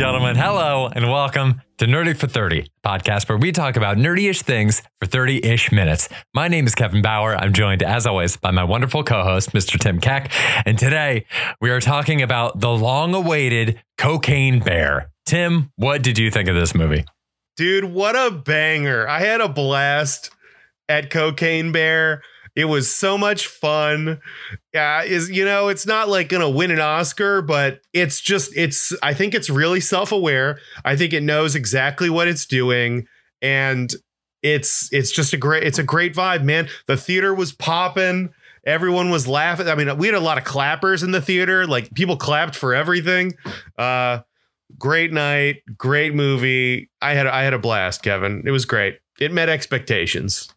gentlemen, hello and welcome to Nerdy for 30, podcast where we talk about nerdy-ish things for 30-ish minutes. My name is Kevin Bauer. I'm joined, as always, by my wonderful co-host, Mr. Tim Keck. And today we are talking about the long-awaited Cocaine Bear. Tim, what did you think of this movie? Dude, what a banger. I had a blast at Cocaine Bear. It was so much fun. Yeah, is you know, it's not like gonna win an Oscar, but it's just it's I think it's really self-aware. I think it knows exactly what it's doing and it's it's just a great it's a great vibe, man. The theater was popping. Everyone was laughing. I mean, we had a lot of clappers in the theater. Like people clapped for everything. Uh great night, great movie. I had I had a blast, Kevin. It was great. It met expectations.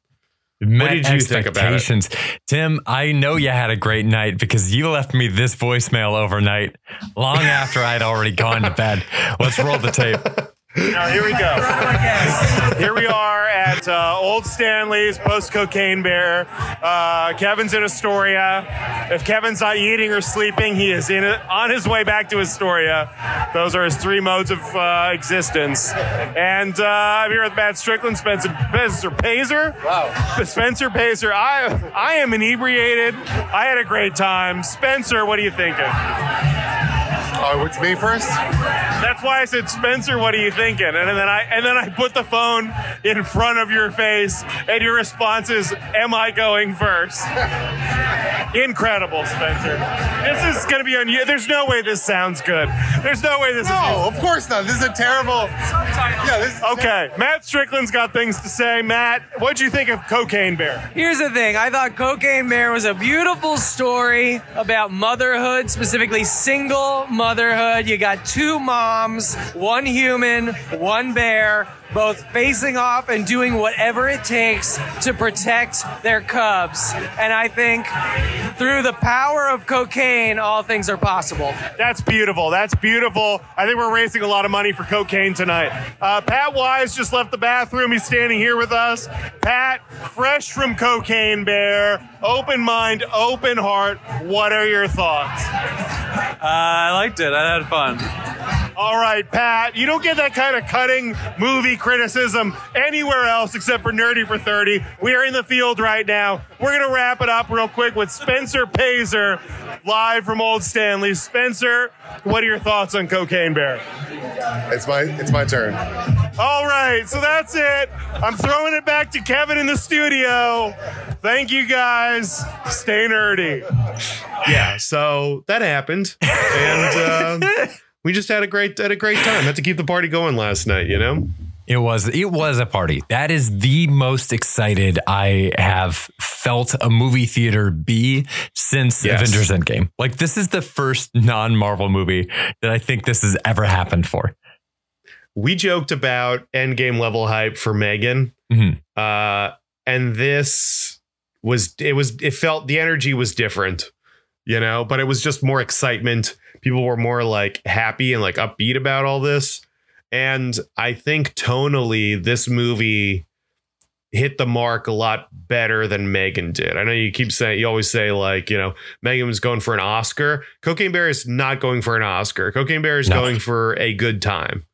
What did you think about it? Tim, I know you had a great night because you left me this voicemail overnight long after I'd already gone to bed. Let's roll the tape. Now, here we go. Here we are at uh, Old Stanley's post cocaine bear. Uh, Kevin's in Astoria. If Kevin's not eating or sleeping, he is in on his way back to Astoria. Those are his three modes of uh, existence. And uh, I'm here with Matt Strickland, Spencer, Spencer Pazer. Wow. Spencer Pazer. I, I am inebriated. I had a great time. Spencer, what are you thinking? Oh, it's me first. That's why I said, Spencer, what are you thinking? And then I and then I put the phone in front of your face, and your response is, "Am I going first? Incredible, Spencer. This is gonna be on you. There's no way this sounds good. There's no way this No, is. of course not. This is a terrible. Yeah, this is Okay, Matt Strickland's got things to say. Matt, what'd you think of Cocaine Bear? Here's the thing. I thought Cocaine Bear was a beautiful story about motherhood, specifically single motherhood. You got two moms, one human, one bear, both facing off and doing whatever it takes to protect their cubs. And I think through the power of cocaine, all things are possible. That's beautiful. That's beautiful. I think we're raising a lot of money for cocaine tonight. Uh, Pat Wise just left the bathroom. He's standing here with us. Pat, fresh from Cocaine Bear, open mind, open heart. What are your thoughts? Uh, I liked it. I had fun. All right, Pat, you don't get that kind of cutting movie criticism anywhere else except for Nerdy for 30. We are in the field right now. We're going to wrap it up real quick with Spencer Pazer live from Old Stanley. Spencer, what are your thoughts on Cocaine Bear? It's my it's my turn. All right, so that's it. I'm throwing it back to Kevin in the studio. Thank you guys. Stay nerdy. Yeah, so that happened. And uh, we just had a great had a great time. Had to keep the party going last night, you know? It was it was a party. That is the most excited I have felt a movie theater be since Yes. Avengers Endgame. Like this is the first non-Marvel movie that I think this has ever happened for. we joked about endgame level hype for Megan. Mhm. Uh, and this was it was it felt the energy was different, you know, but it was just more excitement. People were more like happy and like upbeat about all this. And I think tonally, this movie hit the mark a lot better than Megan did. I know you keep saying you always say like, you know, Megan was going for an Oscar. Cocaine Bear is not going for an Oscar. Cocaine Bear is No. going for a good time.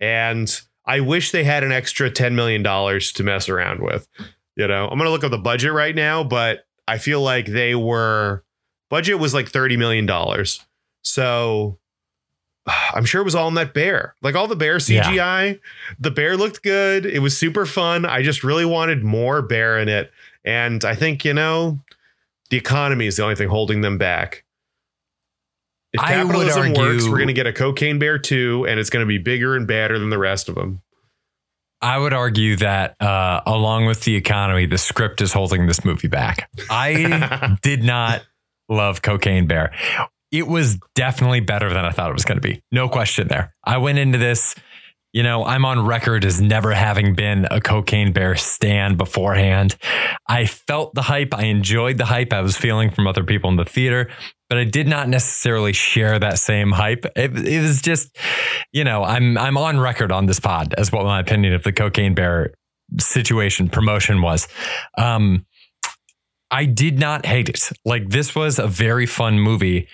And I wish they had an extra $10 million to mess around with. You know, I'm going to look up the budget right now, but I feel like they were, budget was like $30 million. So I'm sure it was all in that bear. Like all the bear Yeah. CGI, the bear looked good. It was super fun. I just really wanted more bear in it. And I think, you know, the economy is the only thing holding them back. If capitalism works, we're going to get a cocaine bear too, and it's going to be bigger and badder than the rest of them. I would argue that uh, along with the economy, the script is holding this movie back. I did not love Cocaine Bear. It was definitely better than I thought it was going to be. No question there. I went into this, you know, I'm on record as never having been a Cocaine Bear stand beforehand. I felt the hype. I enjoyed the hype I was feeling from other people in the theater, but I did not necessarily share that same hype. It, it was just, you know, I'm I'm on record on this pod as what my opinion of the Cocaine Bear situation promotion was. Um, I did not hate it. Like this was a very fun movie.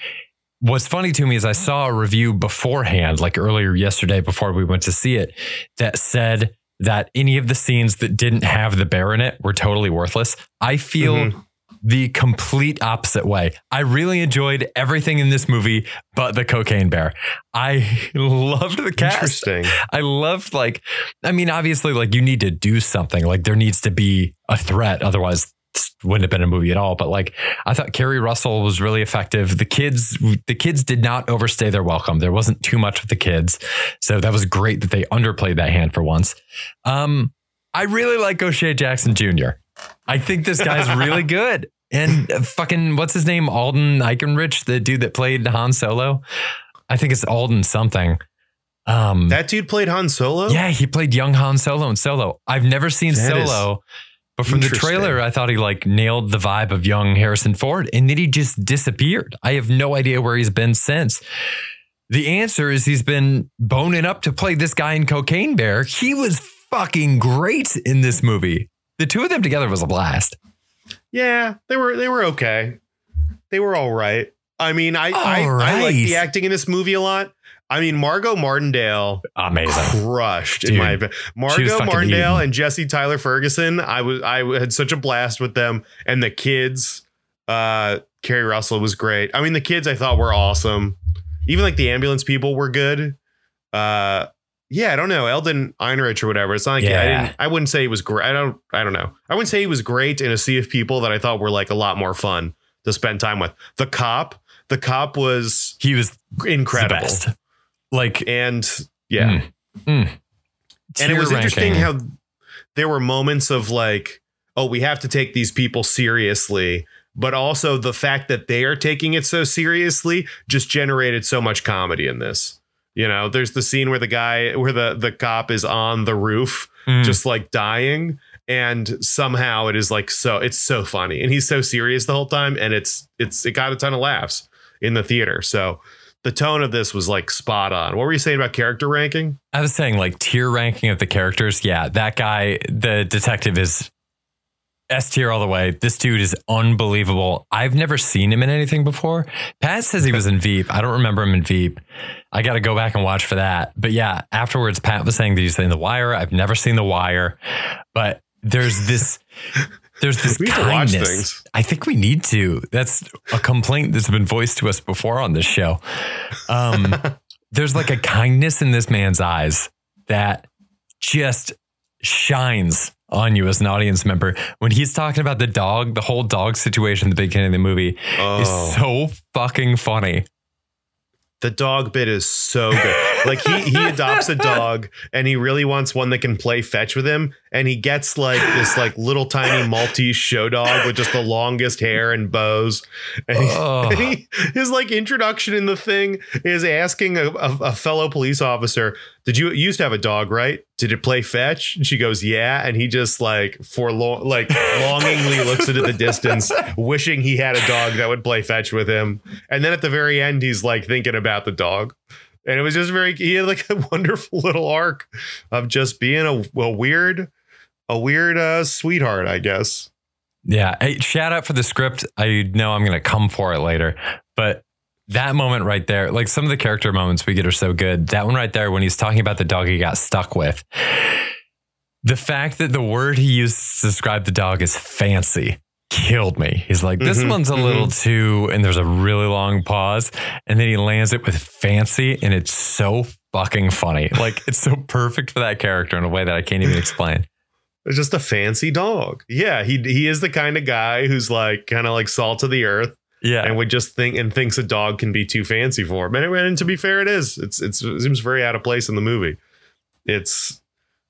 What's funny to me is I saw a review beforehand, like earlier yesterday before we went to see it, that said that any of the scenes that didn't have the bear in it were totally worthless. I feel Mhm. the complete opposite way. I really enjoyed everything in this movie but the cocaine bear. I loved the cast. Interesting. I loved like I mean obviously like you need to do something like there needs to be a threat otherwise wouldn't have been a movie at all but like I thought Keri Russell was really effective. The kids the kids did not overstay their welcome. There wasn't too much with the kids so that was great that they underplayed that hand for once. Um I really like O'Shea Jackson Jr. I think this guy's really good. And uh, fucking what's his name? Alden Ehrenreich the dude that played Han Solo? I think it's Alden something. Um That dude played Han Solo. yeah, he played young Han Solo in Solo. I've never seen That is Solo, but from the trailer, I thought he like nailed the vibe of young Harrison Ford, and then he just disappeared. I have no idea where he's been since. The answer is he's been boning up to play this guy in Cocaine Bear. He was fucking great in this movie. The two of them together was a blast. Yeah, they were they were okay. They were all right. I mean, I I, All I like the acting in this movie a lot. I mean, Margo Martindale Amazing. crushed in Dude, my opinion. Margo Martindale eating. and Jesse Tyler Ferguson. I was I had such a blast with them and the kids. Uh, Keri Russell was great. I mean, the kids I thought were awesome. Even like the ambulance people were good. Uh, yeah, I don't know Eldon Einrich or whatever. It's not like I didn't. I wouldn't say he was great. I don't. I don't know. I wouldn't say he was great in a sea of people that I thought were like a lot more fun to spend time with. The cop. The cop was He was incredible. Like, And yeah. mm, mm. and it was Tier interesting how there were moments of like oh we have to take these people seriously but also the fact that they are taking it so seriously just generated so much comedy in this. You know there's the scene where the guy where the the cop is on the roof Mm. just like dying and somehow it is like so it's so funny. And he's so serious the whole time and it's it's it got a ton of laughs in the theater. So the tone of this was like spot on what were you saying about character ranking I was saying like tier ranking of the characters. Yeah, that guy, the detective is S tier all the way. This dude is unbelievable. I've never seen him in anything before. Pat says he was in Veep. I don't remember him in Veep. I got to go back and watch for that. But yeah, afterwards, Pat was saying that he's in The Wire. I've never seen The Wire, but there's this. There's this We kindness. things. I think we need to. That's a complaint that's been voiced to us before on this show. Um, there's like a kindness in this man's eyes that just shines on you as an audience member when he's talking about the dog the whole dog situation at the beginning of the movie Oh. is so fucking funny The dog bit is so good. Like he he adopts a dog and he really wants one that can play fetch with him. And he gets like this like little tiny Maltese show dog with just the longest hair and bows. And, he- Oh. and he, his like introduction in the thing is asking a, a, a fellow police officer, "Did you, you used to have a dog, right? Did it play fetch?" And she goes, "Yeah." And he just like forlorn, like longingly looks into the distance, wishing he had a dog that would play fetch with him. And then at the very end, he's like thinking about the dog. And it was just very, he had like a wonderful little arc of just being a, a weird, a weird uh, sweetheart, I guess. yeah. Hey, shout out for the script. I know i'm gonna come for it later. But that moment right there like some of the character moments we get are so good. That one right there when he's talking about the dog he got stuck with. The fact that the word he used to describe the dog is fancy killed me. He's like, this Mhm, one's a little too, and there's a really long pause, and then he lands it with fancy, and it's so fucking funny. Like it's so perfect for that character in a way that I can't even explain. It's just a fancy dog. Yeah, he he is the kind of guy who's like kind of like salt of the earth Yeah. and would just think and thinks a dog can be too fancy for him. And, and to be fair, it is. It's, it's it seems very out of place in the movie. It's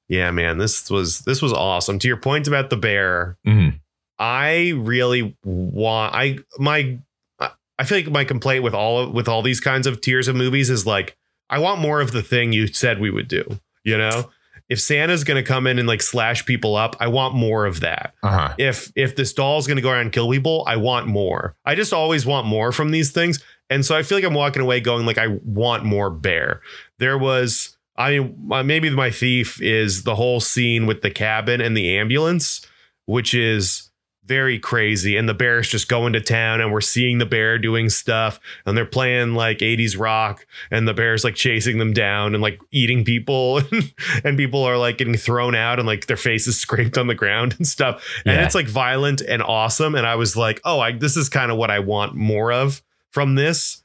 yeah, man. This was this was awesome. To your point about the bear, Mhm. I really want I my I feel like my complaint with all with all these kinds of tiers of movies is like I want more of the thing you said we would do. You know, if Santa's going to come in and like slash people up, I want more of that. Uh-huh. If if this doll's going to go around and kill people, I want more. I just always want more from these things, and so I feel like I'm walking away going like I want more bear. There was. I mean, uh, maybe my thief is the whole scene with the cabin and the ambulance, which is very crazy. And the bear's just going to town, and we're seeing the bear doing stuff, and they're playing like 80s rock, and the bear's like chasing them down and like eating people, and people are like getting thrown out and like their faces scraped on the ground and stuff. And Yeah. it's like violent and awesome. And I was like, oh, I, this is kind of what I want more of from this.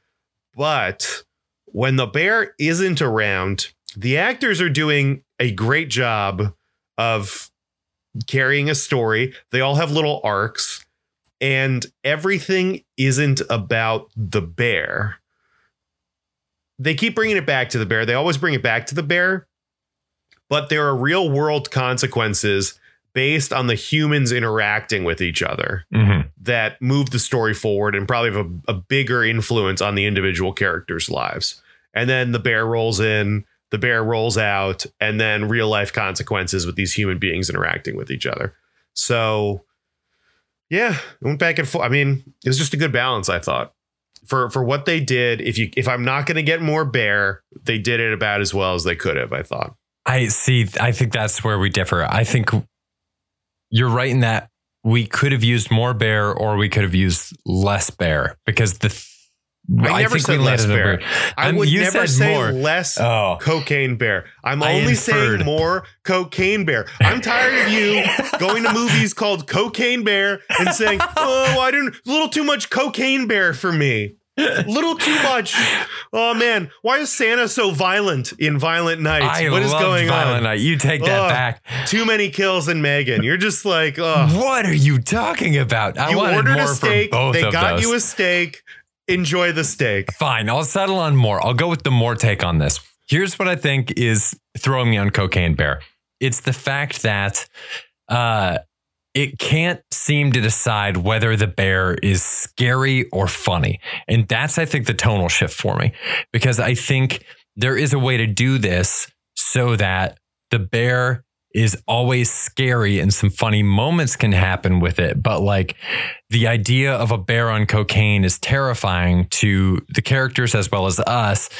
But when the bear isn't around, the actors are doing a great job of carrying a story. They all have little arcs, and everything isn't about the bear. They keep bringing it back to the bear. They always bring it back to the bear, but there are real world consequences based on the humans interacting with each other Mhm. that move the story forward and probably have a, a bigger influence on the individual characters' lives. And then the bear rolls in, the bear rolls out, and then real life consequences with these human beings interacting with each other. So, yeah, went back and forth. I mean, it was just a good balance, I thought. For for what they did, if you if I'm not going to get more bear, they did it about as well as they could have. I thought. I see. I think that's where we differ. I think you're right in that we could have used more bear or we could have used less bear because the. I never said less bear. bear. I would you never say more. less Oh, cocaine bear. I'm I only inferred. saying more cocaine bear. I'm tired of you going to movies called Cocaine Bear and saying, "Oh, I didn't a little too much cocaine bear for me." A little too much. Oh man, why is Santa so violent in Violent Night? I what is going Violent on? Night. You take that Ugh. back. Too many kills in Megan. You're just like, oh. What are you talking about? I You wanted ordered more a steak. for both They got those. you a steak. Enjoy the steak. Fine, I'll settle on more. I'll go with the more take on this. Here's what I think is throwing me on Cocaine Bear. It's the fact that uh, it can't seem to decide whether the bear is scary or funny. And that's, I think, the tonal shift for me because I think there is a way to do this so that the bear is always scary and some funny moments can happen with it. But like the idea of a bear on cocaine is terrifying to the characters as well as us.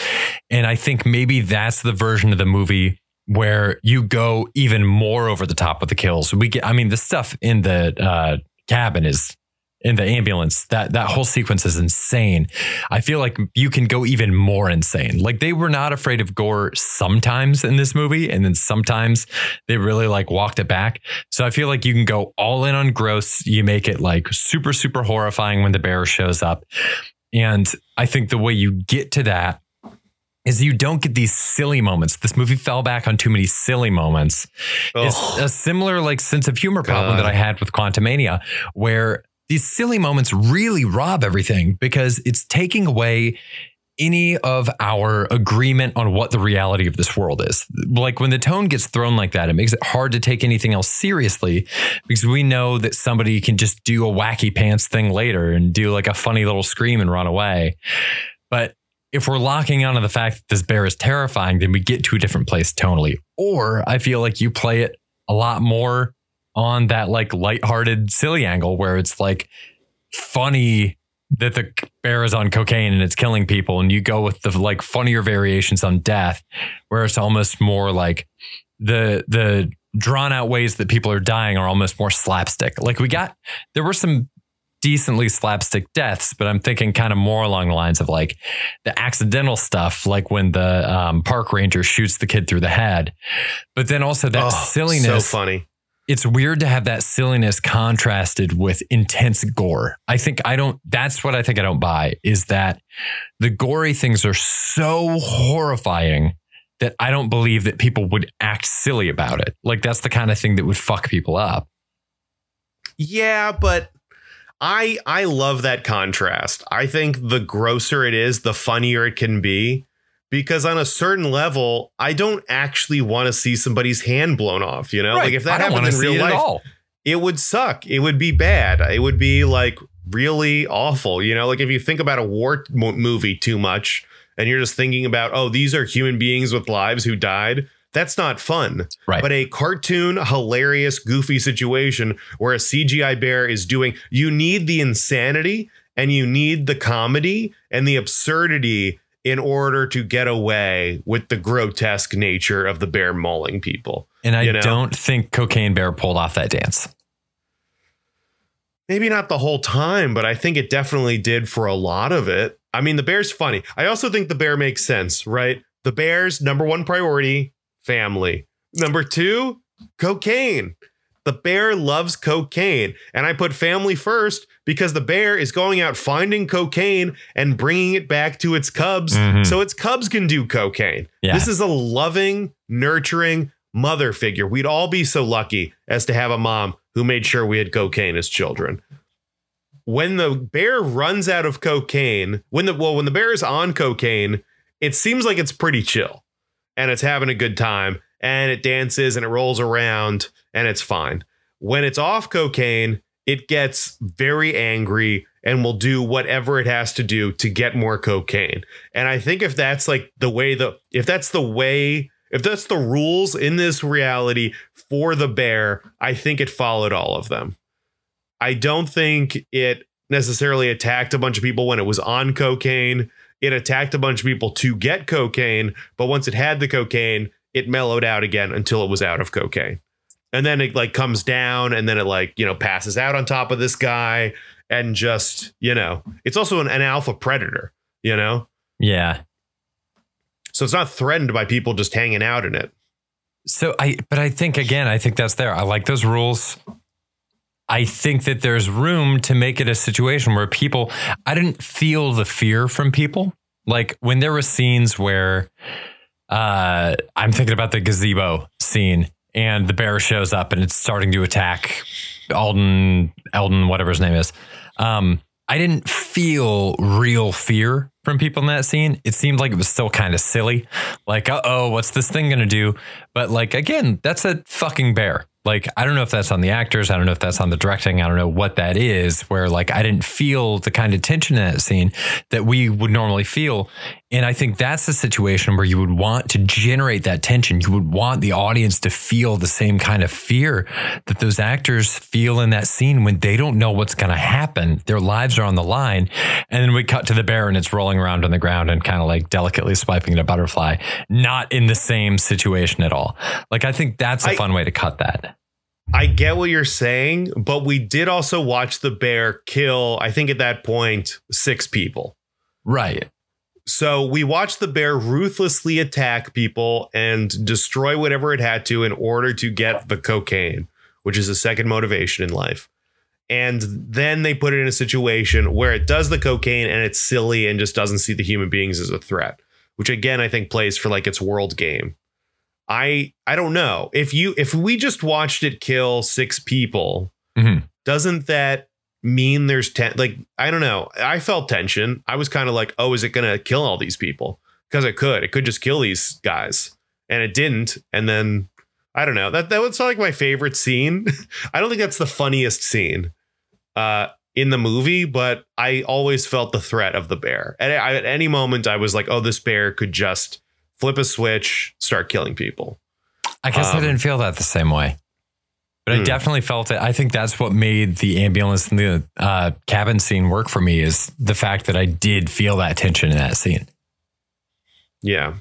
And I think maybe that's the version of the movie where you go even more over the top with the kills. We get, I mean, the stuff in the uh, cabin is in the ambulance. That that whole sequence is insane. I feel like you can go even more insane. Like they were not afraid of gore sometimes in this movie, and then sometimes they really like walked it back. So I feel like you can go all in on gross. You make it like super super horrifying when the bear shows up, and I think the way you get to that is you don't get these silly moments. This movie fell back on too many silly moments. It's a similar like sense of humor problem God. that I had with Quantumania, where these silly moments really rob everything because it's taking away any of our agreement on what the reality of this world is. Like when the tone gets thrown like that, it makes it hard to take anything else seriously because we know that somebody can just do a wacky pants thing later and do like a funny little scream and run away. But if we're locking onto the fact that this bear is terrifying, then we get to a different place tonally. Or I feel like you play it a lot more on that like lighthearted, silly angle where it's like funny that the bear is on cocaine and it's killing people, and you go with the like funnier variations on death, where it's almost more like the the drawn out ways that people are dying are almost more slapstick. Like we got there were some decently slapstick deaths, but I'm thinking kind of more along the lines of like the accidental stuff, like when the um, park ranger shoots the kid through the head. But then also that Oh, silliness. So funny. It's weird to have that silliness contrasted with intense gore. I think I don't, that's what I think I don't buy is that the gory things are so horrifying that I don't believe that people would act silly about it. Like that's the kind of thing that would fuck people up. Yeah, but I I love that contrast. I think the grosser it is, the funnier it can be. Because on a certain level, I don't actually want to see somebody's hand blown off. You know, like if that happened in real it life, at all. it would suck. It would be bad. It would be like really awful. You know, like if you think about a war mo- movie too much and you're just thinking about, oh, these are human beings with lives who died, that's not fun. Right. But a cartoon, hilarious, goofy situation where a CGI bear is doing, you need the insanity and you need the comedy and the absurdity in order to get away with the grotesque nature of the bear mauling people. And I you know? don't think Cocaine Bear pulled off that dance. maybe not the whole time, but I think it definitely did for a lot of it. I mean, the bear's funny. I also think the bear makes sense, right? The bear's number one priority, family. Number two, cocaine. The bear loves cocaine. And I put family first because the bear is going out finding cocaine and bringing it back to its cubs Mhm. so its cubs can do cocaine. Yeah. This is a loving, nurturing mother figure. We'd all be so lucky as to have a mom who made sure we had cocaine as children. When the bear runs out of cocaine, when the well, when the bear is on cocaine, it seems like it's pretty chill and it's having a good time and it dances and it rolls around and it's fine. When it's off cocaine, it gets very angry and will do whatever it has to do to get more cocaine. And I think if that's like the way the if that's the way if that's the rules in this reality for the bear, I think it followed all of them. I don't think it necessarily attacked a bunch of people when it was on cocaine. It attacked a bunch of people to get cocaine, but once it had the cocaine, it mellowed out again until it was out of cocaine. And then it like comes down and then it like, you know, passes out on top of this guy and just, you know, it's also an, an alpha predator, you know? Yeah. So it's not threatened by people just hanging out in it. So I, but I think again, I think that's there. I like those rules. I think that there's room to make it a situation where people, I didn't feel the fear from people. Like when there were scenes where, uh, I'm thinking about the gazebo scene and the bear shows up and it's starting to attack Alden, Eldon, whatever his name is. Um, I didn't feel real fear from people in that scene. It seemed like it was still kind of silly. Like, uh oh, what's this thing going to do? But like, again, that's a fucking bear. Like, I don't know if that's on the actors. I don't know if that's on the directing. I don't know what that is, where like I didn't feel the kind of tension in that scene that we would normally feel. And I think that's the situation where you would want to generate that tension. You would want the audience to feel the same kind of fear that those actors feel in that scene when they don't know what's going to happen. Their lives are on the line. And then we cut to the bear and it's rolling around on the ground and kind of like delicately swiping at a butterfly, not in the same situation at all. Like, I think that's a I- fun way to cut that. I get what you're saying, but we did also watch the bear kill, I think at that point, six people. Right. So we watched the bear ruthlessly attack people and destroy whatever it had to in order to get the cocaine, which is a second motivation in life. And then they put it in a situation where it does the cocaine and it's silly and just doesn't see the human beings as a threat, which again I think plays for like its world game. I I don't know. If you if we just watched it kill six people, Mhm. doesn't that mean there's ten like I don't know. I felt tension. I was kind of like, "Oh, is it going to kill all these people?" Because it could. It could just kill these guys. And it didn't. And then I don't know. That that was like my favorite scene. I don't think that's the funniest scene uh in the movie, but I always felt the threat of the bear. At, I, at any moment I was like, "Oh, this bear could just flip a switch, start killing people." I guess I Um, didn't feel that the same way. But I Hmm. definitely felt it. I think that's what made the ambulance and the uh, cabin scene work for me is the fact that I did feel that tension in that scene. Yeah.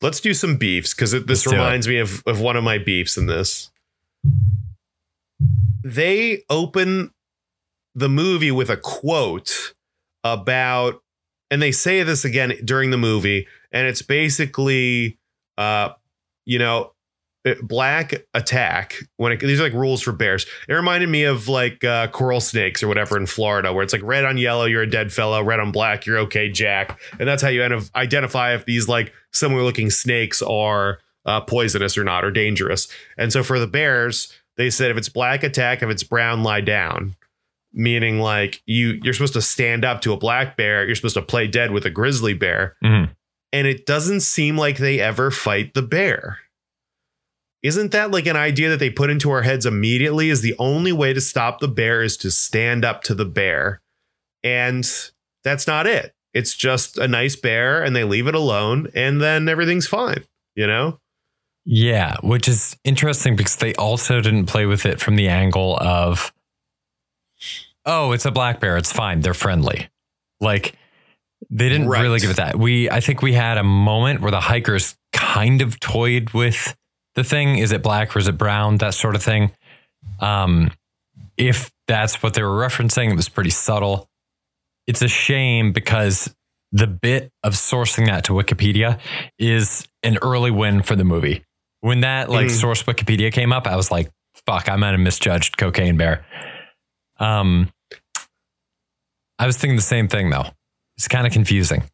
Let's do some beefs because this Let's reminds me of, of one of my beefs in this. They open the movie with a quote about, and they say this again during the movie, and it's basically, uh, you know, black attack when it, these are like rules for bears. It reminded me of like uh, coral snakes or whatever in Florida, where it's like red on yellow, you're a dead fellow, red on black, you're okay, Jack, and that's how you kind of identify if these like similar looking snakes are uh, poisonous or not or dangerous. And so for the bears, they said if it's black attack, if it's brown lie down, meaning like you you're supposed to stand up to a black bear, you're supposed to play dead with a grizzly bear, Mhm. and it doesn't seem like they ever fight the bear. Isn't that like an idea that they put into our heads immediately? Is the only way to stop the bear is to stand up to the bear. And that's not it. It's just a nice bear and they leave it alone and then everything's fine, you know? Yeah, which is interesting because they also didn't play with it from the angle of, oh, it's a black bear. It's fine. They're friendly. Like they didn't Right. really give it that. We, I think we had a moment where the hikers kind of toyed with the thing. Is it black or is it brown? That sort of thing. Um, if that's what they were referencing. It was pretty subtle. It's a shame because the bit of sourcing that to Wikipedia is an early win for the movie. When that like Mhm. source Wikipedia came up, I was like, fuck, I might have misjudged Cocaine Bear. Um I was thinking the same thing though. It's kind of confusing.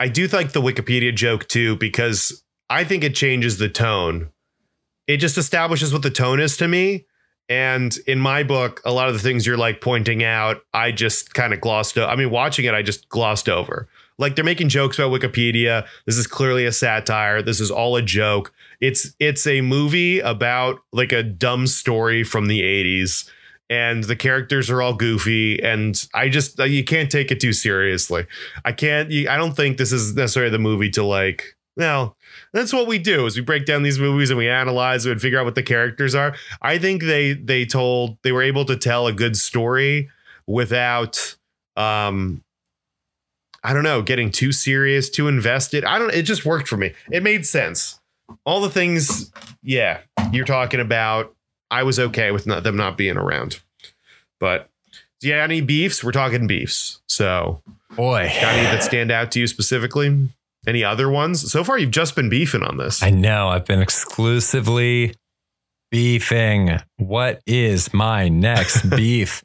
I do like the Wikipedia joke too because I think it changes the tone. It just establishes what the tone is to me. And in my book, a lot of the things you're like pointing out, I just kind of glossed over. I mean, watching it, I just glossed over. Like they're making jokes about Wikipedia. This is clearly a satire. This is all a joke. It's it's a movie about like a dumb story from the 80s and the characters are all goofy and I just uh, you can't take it too seriously. I can't. I don't think this is necessarily the movie to like. Well, that's what we do is we break down these movies and we analyze them and figure out what the characters are. I think they they told they were able to tell a good story without um I don't know, getting too serious, too invested. I don't it just worked for me. It made sense. All the things yeah, you're talking about, I was okay with not, them not being around. But do you have any beefs? We're talking beefs. So Boy. Got any that stand out to you specifically? Any other ones? So far, you've just been beefing on this. I know I've been exclusively beefing. What is my next beef?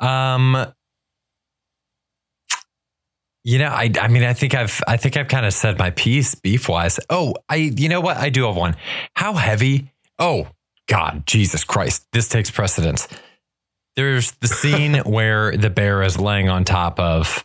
Um you know, I I mean I think I've I think I've kind of said my piece beef wise. Oh, I you know what? I do have one. How heavy? Oh, God, Jesus Christ. This takes precedence. There's the scene where the bear is laying on top of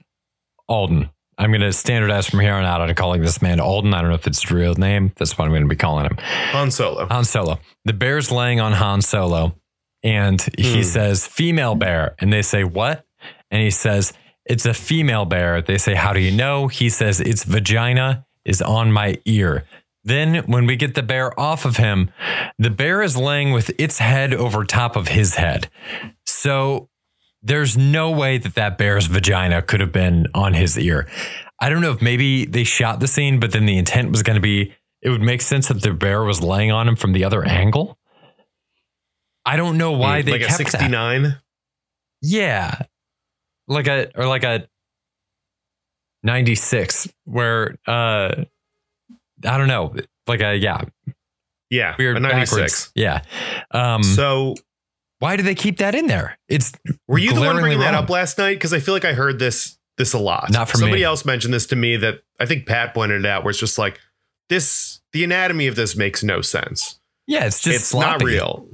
Alden. I'm going to standardize from here on out on calling this man Alden. I don't know if it's his real name. That's what I'm going to be calling him. Han Solo. Han Solo. The bear's laying on Han Solo, and he Hmm. says, female bear. And they say, what? And he says, it's a female bear. They say, how do you know? He says, its vagina is on my ear. Then, when we get the bear off of him, the bear is laying with its head over top of his head. So there's no way that that bear's vagina could have been on his ear. I don't know if maybe they shot the scene, but then the intent was going to be it would make sense that the bear was laying on him from the other angle. I don't know why they like a kept that. 69. Yeah, like a or like a ninety six, where uh, I don't know, like a yeah Yeah, weird a 96. backwards. Yeah. Um, So, why do they keep that in there? It's were you the one bringing that up last night? Because I feel like I heard this this a lot. Not from Somebody me. else mentioned this to me that I think Pat pointed it out, where it's just like this. The anatomy of this makes no sense. Yeah, it's just it's sloppy. not real.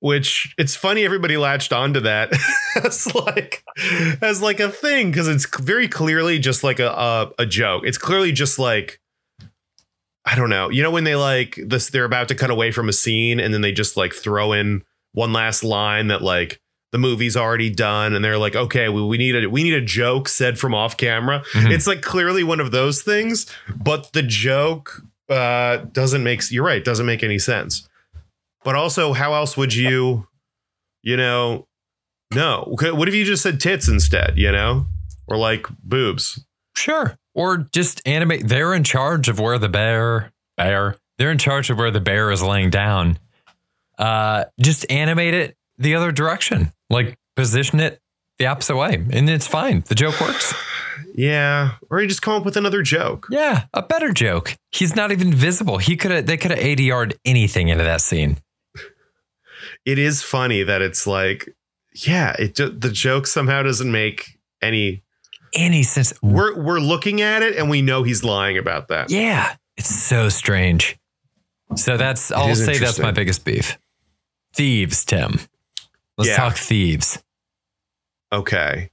Which it's funny everybody latched onto that as like as like a thing because it's very clearly just like a, a a joke. It's clearly just like I don't know. You know when they like this they're about to cut away from a scene and then they just like throw in one last line that like the movie's already done and they're like okay we, we need a we need a joke said from off camera Mhm. it's like clearly one of those things but the joke uh doesn't make you're right doesn't make any sense but also how else would you you know no what if you just said tits instead you know or like boobs Sure. Or just animate. They're in charge of where the bear, bear, they're in charge of where the bear is laying down. Uh, just animate it the other direction. Like position it the opposite way. And it's fine. The joke works. yeah or you just come up with another joke Yeah. A better joke. He's not even visible. He could have, they could have ADR'd anything into that scene. it is funny that it's like yeah it the joke somehow doesn't make any Any sense. we're we're looking at it and we know he's lying about that Yeah. It's so strange. So that's, I'll say that's my biggest beef. Thieves, Tim. Let's Yeah. talk thieves. Okay.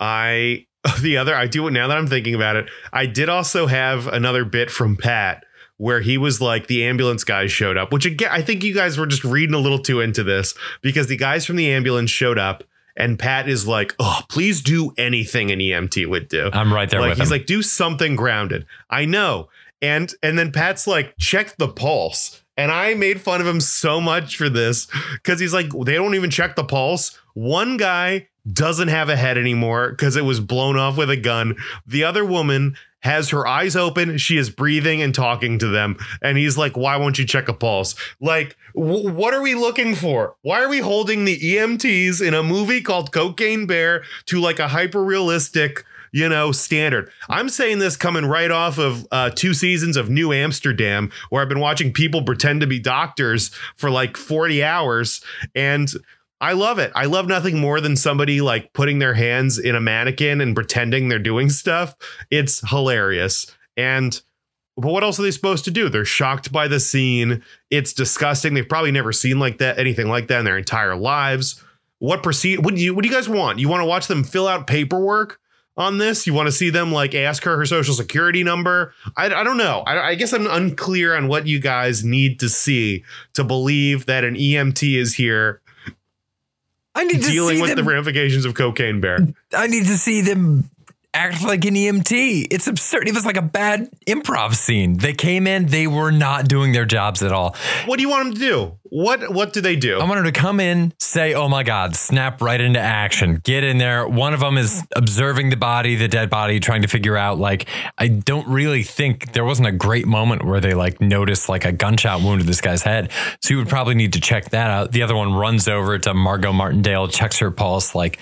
I the other I do now that I'm thinking about it. I did also have another bit from Pat where he was like the ambulance guys showed up, which again I think you guys were just reading a little too into this because the guys from the ambulance showed up and Pat is like, "Oh, please do anything an EMT would do." I'm right there like with he's him. He's like, "Do something grounded." I know. And and then Pat's like, "Check the pulse." And I made fun of him so much for this because he's like, they don't even check the pulse. One guy doesn't have a head anymore because it was blown off with a gun. The other woman has her eyes open. She is breathing and talking to them. And he's like, Why won't you check a pulse? Like, w- what are we looking for? Why are we holding the EMTs in a movie called Cocaine Bear to like a hyper realistic, you know, standard? I'm saying this coming right off of uh, two seasons of New Amsterdam, where I've been watching people pretend to be doctors for like 40 hours. And I love it. I love nothing more than somebody like putting their hands in a mannequin and pretending they're doing stuff. It's hilarious. And but what else are they supposed to do? They're shocked by the scene. It's disgusting. They've probably never seen like that anything like that in their entire lives. What proceed? What do you what do you guys want? You want to watch them fill out paperwork on this? You want to see them like ask her her social security number? I, I don't know. I, I guess I'm unclear on what you guys need to see to believe that an EMT is here I need to dealing with them, the ramifications of cocaine bear. I need to see them act like an EMT. It's absurd. It was like a bad improv scene. They came in, they were not doing their jobs at all. What do you want them to do? What what do they do? I want them to come in, say, "Oh my God!" Snap right into action. Get in there. One of them is observing the body, the dead body, trying to figure out. Like, I don't really think there wasn't a great moment where they like noticed like a gunshot wound to this guy's head. So you would probably need to check that out. The other one runs over to Margo Martindale, checks her pulse, like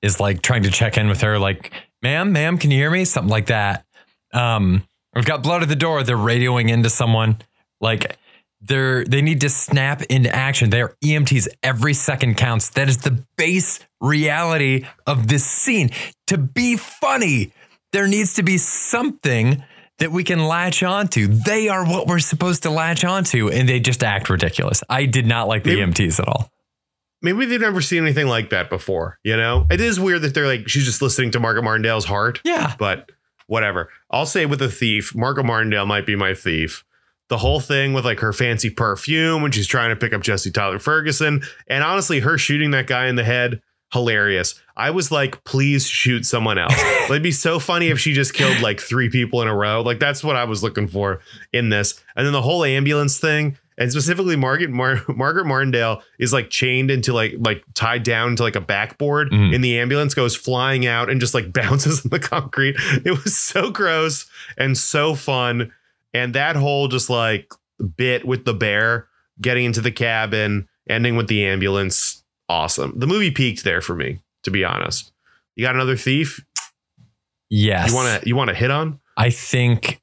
is like trying to check in with her, like, "Ma'am, ma'am, can you hear me?" Something like that. Um, we've got blood at the door. They're radioing into someone. Like they're they need to snap into action. They are EMTs. Every second counts. That is the base reality of this scene. To be funny, there needs to be something that we can latch onto. They are what we're supposed to latch onto, and they just act ridiculous. I did not like the Maybe- EMTs at all. Maybe they've never seen anything like that before. You know, it is weird that they're like she's just listening to Margaret Martindale's heart. Yeah. but whatever. I'll say with a thief, Margaret Martindale might be my thief. The whole thing with like her fancy perfume when she's trying to pick up Jesse Tyler Ferguson, and honestly, her shooting that guy in the head, hilarious. I was like, please shoot someone else. It'd be so funny if she just killed like three people in a row. Like that's what I was looking for in this. And then the whole ambulance thing, and specifically Margaret Mar- Margaret Martindale is like chained into like like tied down to like a backboard, Mhm. and the ambulance goes flying out and just like bounces in the concrete. It was so gross and so fun, and that whole just like bit with the bear getting into the cabin, ending with the ambulance, awesome. The movie peaked there for me, to be honest. You got another thief Yes. you want to you want to hit on? I think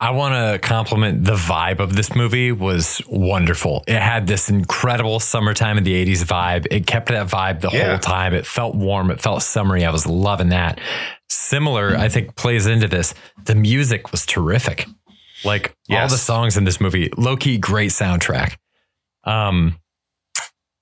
I want to compliment the vibe of this movie was wonderful. It had this incredible summertime in the 80s vibe. It kept that vibe the Yeah. whole time. It felt warm, it felt summery. I was loving that. Similar, I think plays into this. The music was terrific. Like all the songs in this movie, low key great soundtrack. Um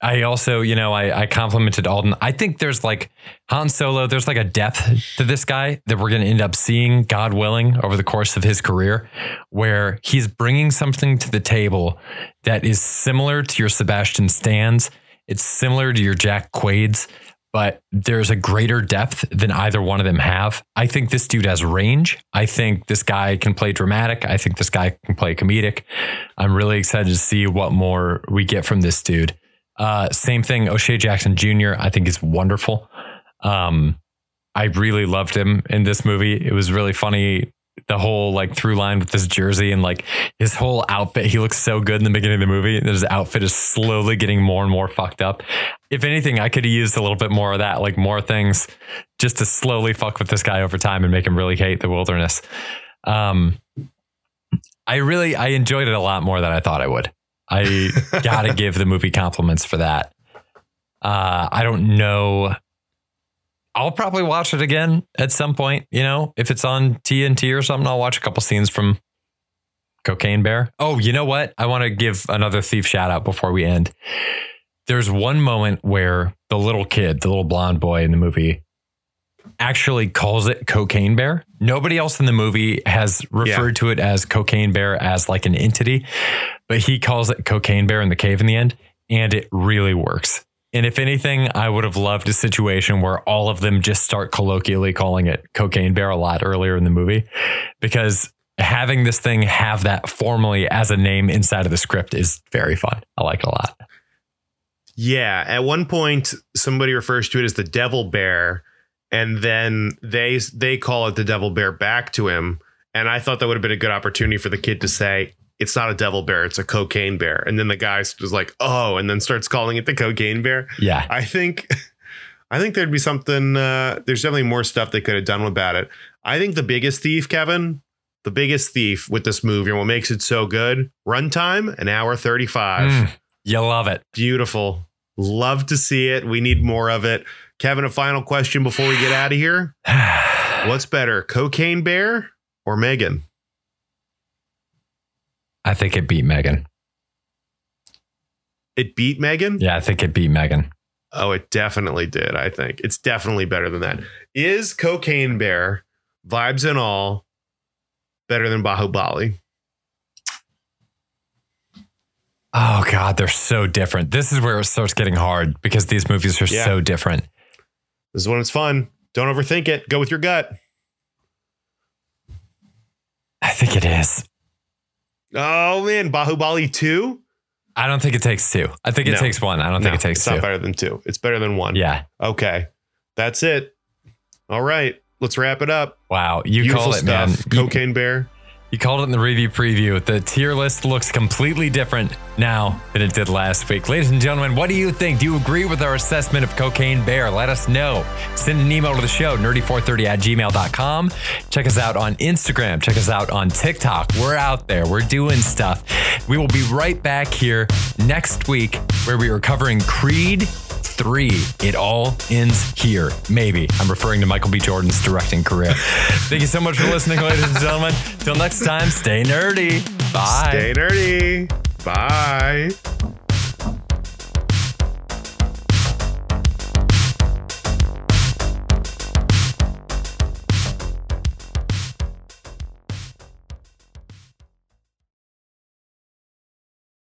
I also, you know, I, I complimented Alden. I think there's like Han Solo, there's like a depth to this guy that we're going to end up seeing, God willing, over the course of his career, where he's bringing something to the table that is similar to your Sebastian Stans. It's similar to your Jack Quaid's, but there's a greater depth than either one of them have. I think this dude has range. I think this guy can play dramatic. I think this guy can play comedic. I'm really excited to see what more we get from this dude. Uh, same thing, O'Shea Jackson Jr. I think is wonderful. Um, I really loved him in this movie. It was really funny. The whole like through line with this jersey and like his whole outfit. He looks so good in the beginning of the movie. His outfit is slowly getting more and more fucked up. If anything, I could have used a little bit more of that, like more things just to slowly fuck with this guy over time and make him really hate the wilderness. Um, I really I enjoyed it a lot more than I thought I would. I gotta give the movie compliments for that. Uh, I don't know. I'll probably watch it again at some point. You know, if it's on TNT or something, I'll watch a couple scenes from Cocaine Bear. Oh, you know what? I want to give another thief shout out before we end. There's one moment where the little kid, the little blonde boy in the movie, actually calls it Cocaine Bear. Nobody else in the movie has referred to it as Cocaine Bear as like an entity, but he calls it Cocaine Bear in the cave in the end, and it really works. And if anything, I would have loved a situation where all of them just start colloquially calling it Cocaine Bear a lot earlier in the movie, because having this thing have that formally as a name inside of the script is very fun. I like it a lot. Yeah. At one point, somebody refers to it as the devil bear. And then they they call it the devil bear back to him. And I thought that would have been a good opportunity for the kid to say, it's not a devil bear, it's a cocaine bear. And then the guy was like, oh, and then starts calling it the cocaine bear. Yeah. I think I think there'd be something uh there's definitely more stuff they could have done about it. I think the biggest thief, Kevin, the biggest thief with this movie and what makes it so good, runtime, an hour 35. Mm, you love it. Beautiful. Love to see it. We need more of it. Kevin, a final question before we get out of here. What's better, Cocaine Bear or Megan? I think it beat Megan. It beat Megan? Yeah, I think it beat Megan. Oh, it definitely did. I think it's definitely better than that. Is Cocaine Bear, vibes and all, better than Bahubali? Oh God, they're so different. This is where it starts getting hard because these movies are Yeah. so different. This is when it's fun. Don't overthink it. Go with your gut. I think it is. Oh man, Bahubali 2? I don't think it takes two. I think it No. takes one. I don't think it takes it's two. not better than two. It's better than one. Yeah. Okay. That's it. All right. Let's wrap it up. Wow. You Beautiful called it, man. stuff. You, Cocaine Bear. You called it in the review preview. The tier list looks completely different now than it did last week. Ladies and gentlemen, what do you think? Do you agree with our assessment of Cocaine Bear? Let us know. Send an email to the show, nerdy430 at gmail.com. Check us out on Instagram. Check us out on TikTok. We're out there. We're doing stuff. We will be right back here next week where we are covering Creed 3. It all ends here. Maybe. I'm referring to Michael B. Jordan's directing career. Thank you so much for listening, ladies and gentlemen. Till next time, stay nerdy. Bye. Stay nerdy. Bye.